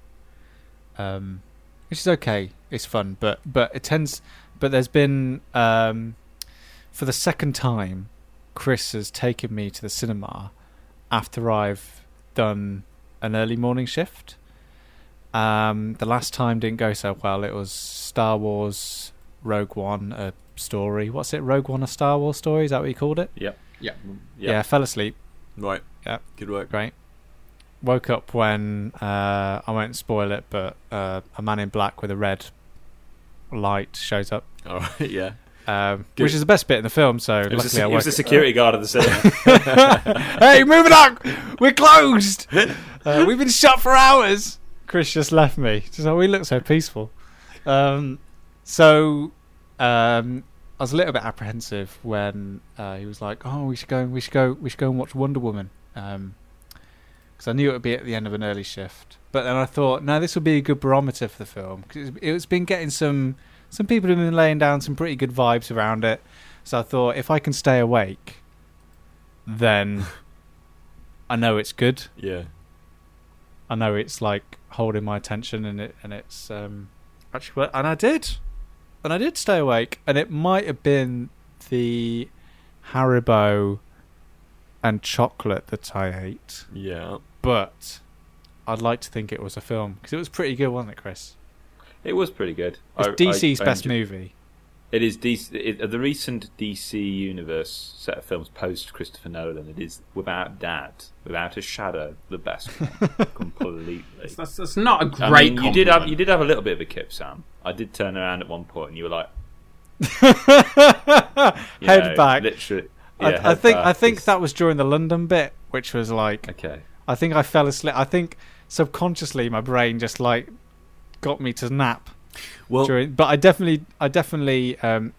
um, which is okay. It's fun, but but it tends. But there's been um, for the second time, Kris has taken me to the cinema after I've done an early morning shift. Um, the last time didn't go so well. It was Star Wars Rogue One, a story. What's it? Rogue One, a Star Wars story? Is that what you called it? Yep. Yeah. Yeah, I fell asleep. Right. Yeah. Good work. Great. Woke up when uh, I won't spoil it, but uh, a man in black with a red light shows up, All right. Yeah. um, which is the best bit in the film. So It was, luckily a, it was a security guard of the cinema. hey, it up! We're closed. Uh, we've been shut for hours. Kris just left me. Just like, we look so peaceful. Um, so um, I was a little bit apprehensive when uh, he was like, "Oh, we should go. We should go. We should go and watch Wonder Woman." Because I knew it would be at the end of an early shift. But then I thought, no, this would be a good barometer for the film because it's, it's been getting some. Some people have been laying down some pretty good vibes around it. So I thought, if I can stay awake, then I know it's good. Yeah. I know it's like holding my attention, and it and it's um actually and I did, and I did stay awake, and it might have been the Haribo and chocolate that I ate, Yeah. But I'd like to think it was a film because it was pretty good, wasn't it, Kris? it was pretty good. It's I- DC's I- I best enjoy- movie. It is DC, it, the recent DC universe set of films post Christopher Nolan. It is without doubt, without a shadow, the best completely. That's, that's not a great. I mean, you did have you did have a little bit of a kip, Sam. I did turn around at one point, and you were like, you Head know, back. literally. I, yeah, I head think back I think is- that was during the London bit, which was like okay. I think I fell asleep. I think subconsciously my brain just like got me to nap Well, during. But I definitely, I definitely, um,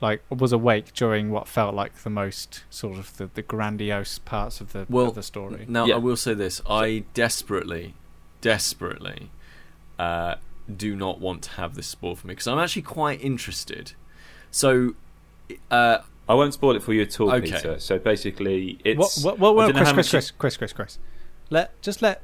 like was awake during what felt like the most sort of the, the grandiose parts of the Well, of the story. Now, Yeah. I will say this: I desperately, desperately uh, do not want to have this spoiled for me because I'm actually quite interested. So, uh, I won't spoil it for you at all, Okay. Peter. So basically, it's what? What? What? What don't Kris, Kris, Kris, Kris, Kris, Kris. Let just let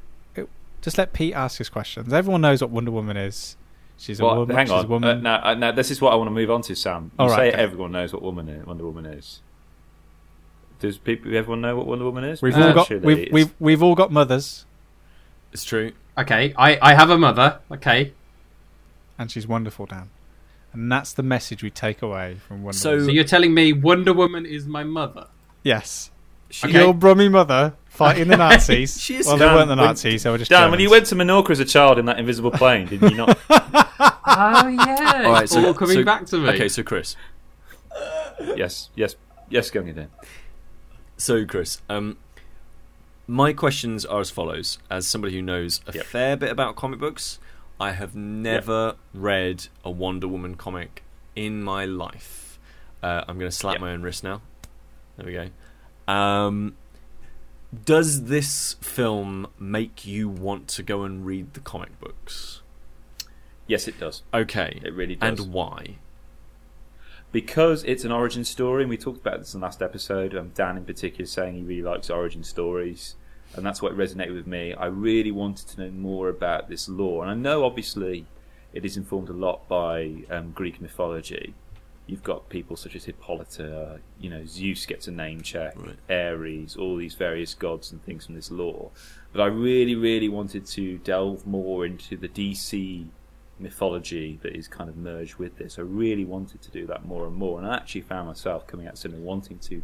just let Pete ask his questions. Everyone knows what Wonder Woman is. She's a Well, woman. hang she's a on. woman. Uh, now, uh, now, this is what I want to move on to, Sam. You All right, say okay. everyone knows what woman is, Wonder Woman is. Does people, everyone know what Wonder Woman is? we've Because all got actually we've, we've we've all got mothers, it's true. Okay, I, I have a mother. Okay, and she's wonderful, Dan. And that's the message we take away from Wonder So- Woman. so you're telling me Wonder Woman is my mother? Yes. She, Okay. Your brummy mother fighting the Nazis. She is well, they Dan, weren't the when- Nazis. They were just Dan, Germans. when you went to Menorca as a child in that invisible plane, did you not? Oh yeah, All right, it's so- all coming so- back to me. Okay, so Kris, yes, yes, yes, Gunga did. so Kris, um, my questions are as follows: as somebody who knows a Yep. fair bit about comic books, I have never read a Wonder Woman comic in my life. Uh, I'm going to slap Yep. my own wrist now. There we go. Um, does this film make you want to go and read the comic books? Yes, it does. Okay, It really does. and why? because it's an origin story, and we talked about this in the last episode. Um, Dan, in particular, saying he really likes origin stories, and that's what resonated with me. I really wanted to know more about this lore, and I know obviously it is informed a lot by um, Greek mythology. You've got people such as Hippolyta, you know, Zeus gets a name check, Right. Ares, all these various gods and things from this lore. But I really, really wanted to delve more into the DC mythology that is kind of merged with this. I really wanted to do that more and more, and I actually found myself coming out cinema wanting to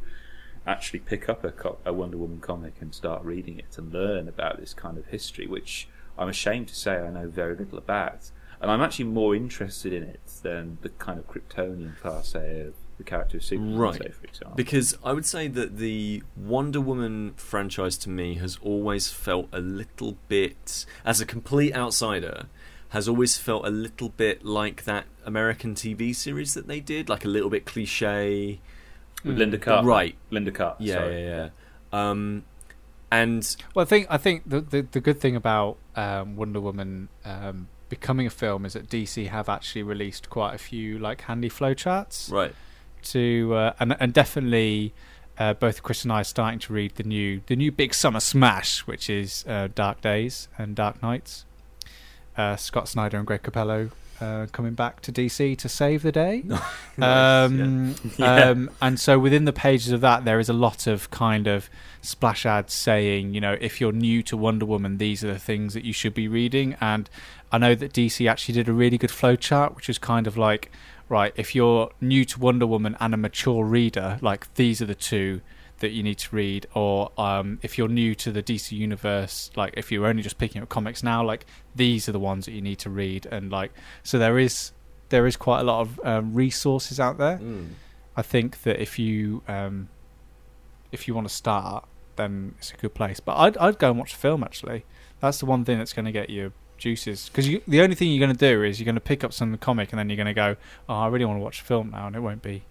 actually pick up a, co- a Wonder Woman comic and start reading it and learn about this kind of history, which I'm ashamed to say I know very little about. And I'm actually more interested in it than the kind of Kryptonian class, say, of the character of Superman, Right. say, for example. Because I would say that the Wonder Woman franchise to me has always felt a little bit, as a complete outsider, has always felt a little bit like that American TV series that they did, like a little bit cliche. With Lynda Carter. Right. Lynda Carter. Yeah, sorry. yeah, yeah. Um, and Well, I think I think the the, the good thing about um, Wonder Woman um, becoming a film is that DC have actually released quite a few like handy flowcharts right, to uh, and and definitely uh, both Kris and I are starting to read the new the new big summer smash, which is uh, Dark Days and Dark Nights. Uh, Scott Snyder and Greg Capullo uh, coming back to DC to save the day. um, Yeah. um, and so within the pages of that, there is a lot of kind of splash ads saying, you know, if you're new to Wonder Woman, these are the things that you should be reading. And I know that DC actually did a really good flow chart, which is kind of like, right, if you're new to Wonder Woman and a mature reader, like these are the two that you need to read. Or um, if you're new to the DC universe like if you're only just picking up comics now like these are the ones that you need to read. And like so there is there is quite a lot of um, resources out there. Mm. I think that if you um, if you want to start then it's a good place. But I'd, I'd go and watch the film actually. That's the one thing that's going to get you juices because the only thing you're going to do is you're going to pick up some comic and then you're going to go oh I really want to watch the film now and it won't be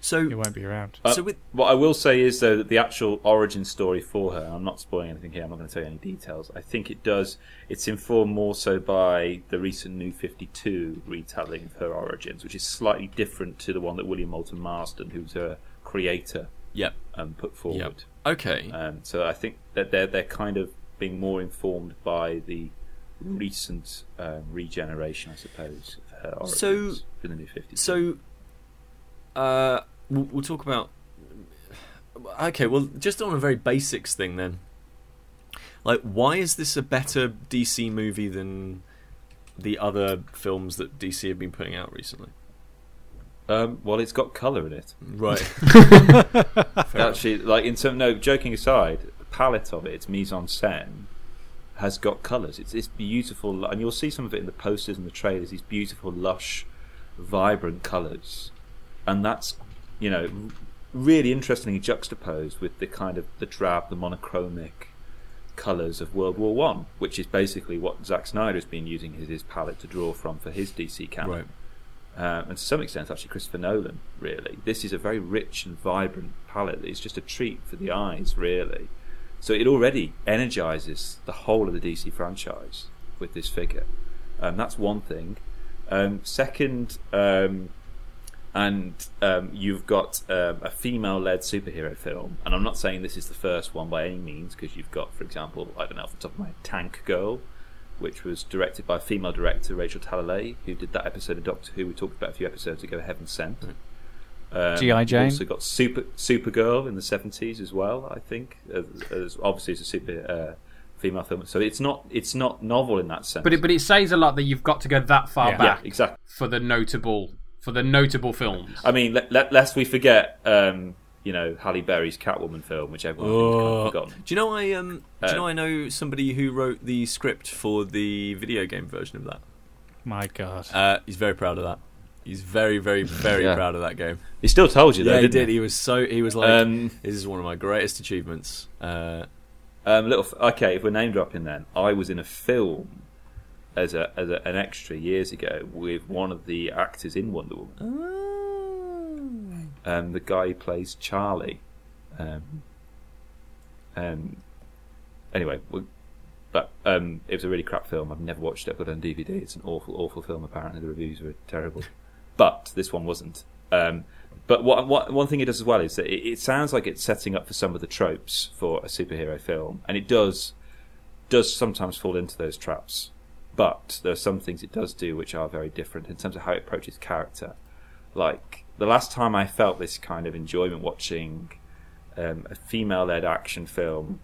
So, it won't be around Uh, so with What I will say is though that the actual origin story for her, I'm not spoiling anything here. I'm not going to tell you any details. I think it does. It's informed more so by the recent New 52 retelling of her origins, which is slightly different to the one that William Moulton Marston, who's her creator, yep, um, put forward. okay, Um, so I think that they're they're kind of being more informed by the recent um, regeneration, I suppose, of her origins So- for the New 52. So, uh, we'll, we'll talk about. Okay, well, just on a very basics thing then. Like, why is this a better DC movie than the other films that DC have been putting out recently? um, well, it's got colour in it. Right. Actually, like in some no, joking aside, the palette of it, its mise en scène, has got colours. It's it's beautiful, and you'll see some of it in the posters and the trailers. These beautiful, lush, vibrant colours, and that's you know really interestingly juxtaposed with the kind of the drab, the monochromic colours of World War One, which is basically what Zack Snyder has been using his, his palette to draw from for his DC canon right. um, and to some extent actually Christopher Nolan really this is a very rich and vibrant palette it's just a treat for the eyes really so it already energizes the whole of the DC franchise with this figure. Um, that's one thing. Um, second um, and um, you've got um, a female-led superhero film, and I'm not saying this is the first one by any means, because you've got, for example, I don't know off the top of my Tank Girl, which was directed by female director, Rachel Talalay, who did that episode of Doctor Who we talked about a few episodes ago, Heaven Sent. Um, G.I. Jane. Also got Super Supergirl in the 70s as well, I think. As, as obviously, it's a super uh, female film, so it's not it's not novel in that sense. But it, but it says a lot that you've got to go that far Yeah. yeah, back exactly. for the notable for the notable films. I mean, let, let, lest we forget, um, you know, Halle Berry's Catwoman film, which everyone has kind of forgotten. Do you know I um? do Uh, you know I know somebody who wrote the script for the video game version of that? my god Uh, he's very proud of that. He's very, very, very Yeah. proud of that game. He still told you, though, yeah, he did. He was so. He was like, Um, "This is one of my greatest achievements." Uh, um, little. f- Okay, if we're name dropping, then I was in a film as a as a, an extra years ago with one of the actors in Wonder Woman. Um, the guy who plays Charlie. Um, um, anyway, we, but um, it was a really crap film. I've never watched it. I've got it on DVD. It's an awful, awful film. Apparently, the reviews were terrible. But this one wasn't. Um, but what, what, one thing it does as well is that it, it sounds like it's setting up for some of the tropes for a superhero film, and it does does sometimes fall into those traps. But there are some things it does do which are very different in terms of how it approaches character. Like the last time I felt this kind of enjoyment watching um, a female-led action film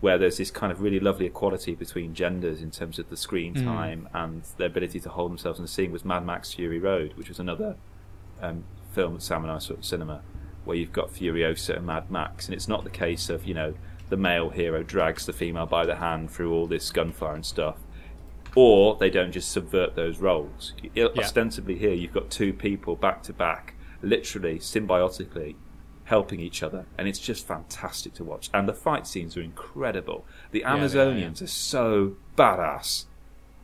where there's this kind of really lovely equality between genders in terms of the screen Mm. time and their ability to hold themselves in the scene was Mad Max Fury Road, which was another um, film that Sam and I saw at cinema, where you've got Furiosa and Mad Max, and it's not the case of you know the male hero drags the female by the hand through all this gunfire and stuff, or they don't just subvert those roles. I- Ostensibly, here you've got two people back to back, literally symbiotically helping each other, and it's just fantastic to watch. And the fight scenes are incredible. The they are, Amazonians are so badass.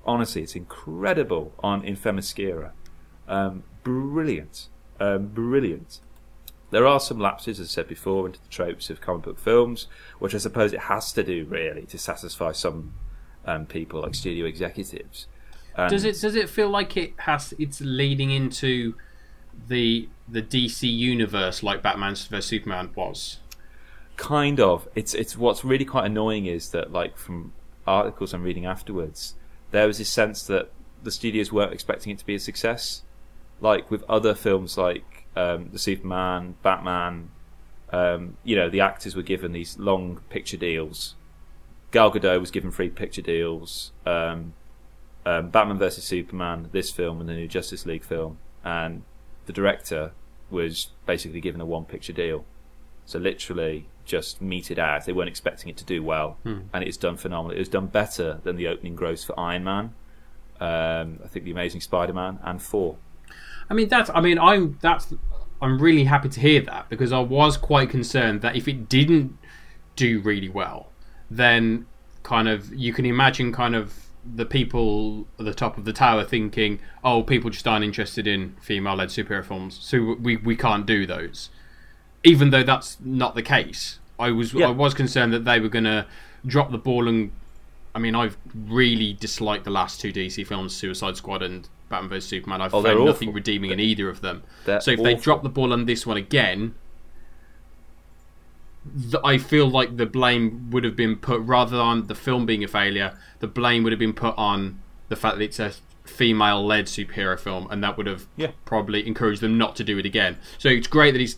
Honestly, it's incredible on in Themyscira. Um, brilliant, um, brilliant. There are some lapses, as I said before, into the tropes of comic book films, which I suppose it has to do really to satisfy some um, people, like studio executives. Does it does it feel like it has it's leading into the the DC universe like Batman vs Superman was? kind of. It's it's what's really quite annoying is that like from articles I'm reading afterwards, there was this sense that the studios weren't expecting it to be a success. Like with other films like um, the Superman, Batman, um, you know, the actors were given these long picture deals. Gal Gadot was given free picture deals. Um, um, Batman vs Superman, this film, and the new Justice League film, and the director was basically given a one picture deal. So literally just meted out. They weren't expecting it to do well, and it's done phenomenally. It was done better than the opening gross for Iron Man, um, I think the Amazing Spider-Man, and Four. I mean that's I mean I'm that's I'm really happy to hear that because I was quite concerned that if it didn't do really well, then kind of you can imagine kind of the people at the top of the tower thinking, "Oh, people just aren't interested in female-led superhero films, so we we can't do those." Even though that's not the case, I was Yeah. I was concerned that they were going to drop the ball and. I mean, I've really disliked the last two DC films, Suicide Squad and Batman vs Superman. I've Oh, found nothing awful. redeeming in either of them. They're So if they drop the ball on this one again, th- I feel like the blame would have been put rather than the film being a failure. The blame would have been put on the fact that it's a female-led superhero film, and that would have Yeah. probably encouraged them not to do it again. So it's great that he's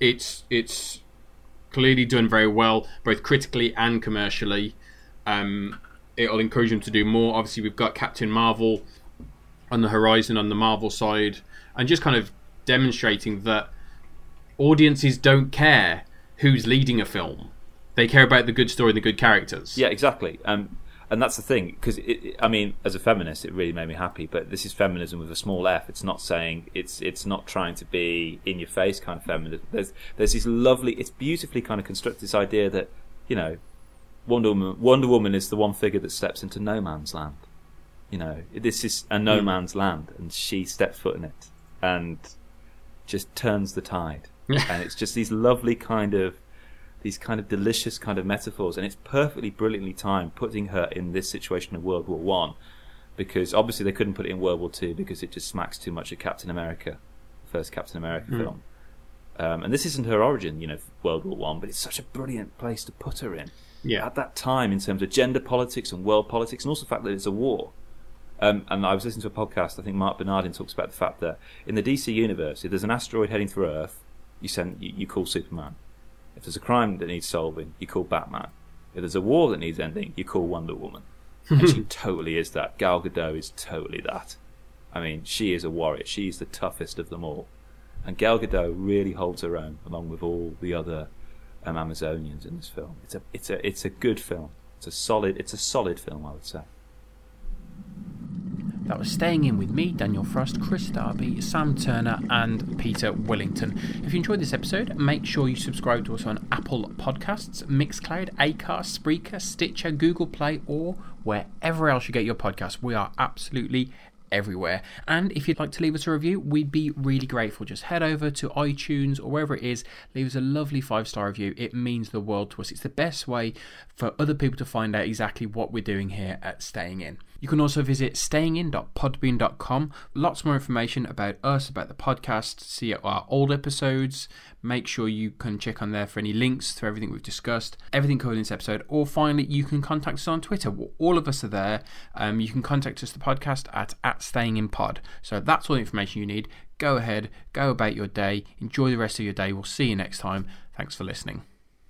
it's it's clearly done very well, both critically and commercially. Um, it'll encourage them to do more. Obviously, we've got Captain Marvel on the horizon on the Marvel side, and just kind of demonstrating that audiences don't care who's leading a film; they care about the good story and the good characters. Yeah, exactly. Um, and that's the thing, because I mean, as a feminist, it really made me happy. But this is feminism with a small f. It's not saying it's it's not trying to be in your face kind of feminism. There's there's this lovely, it's beautifully kind of constructed this idea that you know, Wonder Woman, Wonder Woman is the one figure that steps into no man's land. You know, this is a no man's land, and she steps foot in it and just turns the tide. and it's just these lovely kind of these kind of delicious kind of metaphors, and it's perfectly brilliantly timed putting her in this situation of World War One, because obviously they couldn't put it in World War Two because it just smacks too much of Captain America, first Captain America film. Um, and this isn't her origin, you know, World War One, but it's such a brilliant place to put her in yeah. at that time in terms of gender politics and world politics, and also the fact that it's a war. Um, and I was listening to a podcast. I think Marc Bernardin talks about the fact that in the DC universe, if there's an asteroid heading through Earth, you send you, you call Superman. If there's a crime that needs solving, you call Batman. If there's a war that needs ending, you call Wonder Woman. And she totally is that. Gal Gadot is totally that. I mean, she is a warrior. She's the toughest of them all. And Gal Gadot really holds her own, along with all the other um, Amazonians in this film. It's a, it's a, it's a good film. It's a solid, it's a solid film, I would say. That was Staying In with me, Daniel Frost, Kris Darby, Sam Turner, and Peter Willington. If you enjoyed this episode, make sure you subscribe to us on Apple Podcasts, Mixcloud, Acast, Spreaker, Stitcher, Google Play, or wherever else you get your podcasts. We are absolutely everywhere. And if you'd like to leave us a review, we'd be really grateful. Just head over to iTunes or wherever it is, leave us a lovely five star review. It means the world to us. It's the best way for other people to find out exactly what we're doing here at Staying In. You can also visit stayingin.podbean.com. Lots more information about us, about the podcast, see our old episodes. Make sure you can check on there for any links to everything we've discussed, everything covered in this episode. Or finally, you can contact us on Twitter. All of us are there. Um, you can contact us, the podcast, at, at stayinginpod. So that's all the information you need. Go ahead, go about your day, enjoy the rest of your day. We'll see you next time. Thanks for listening.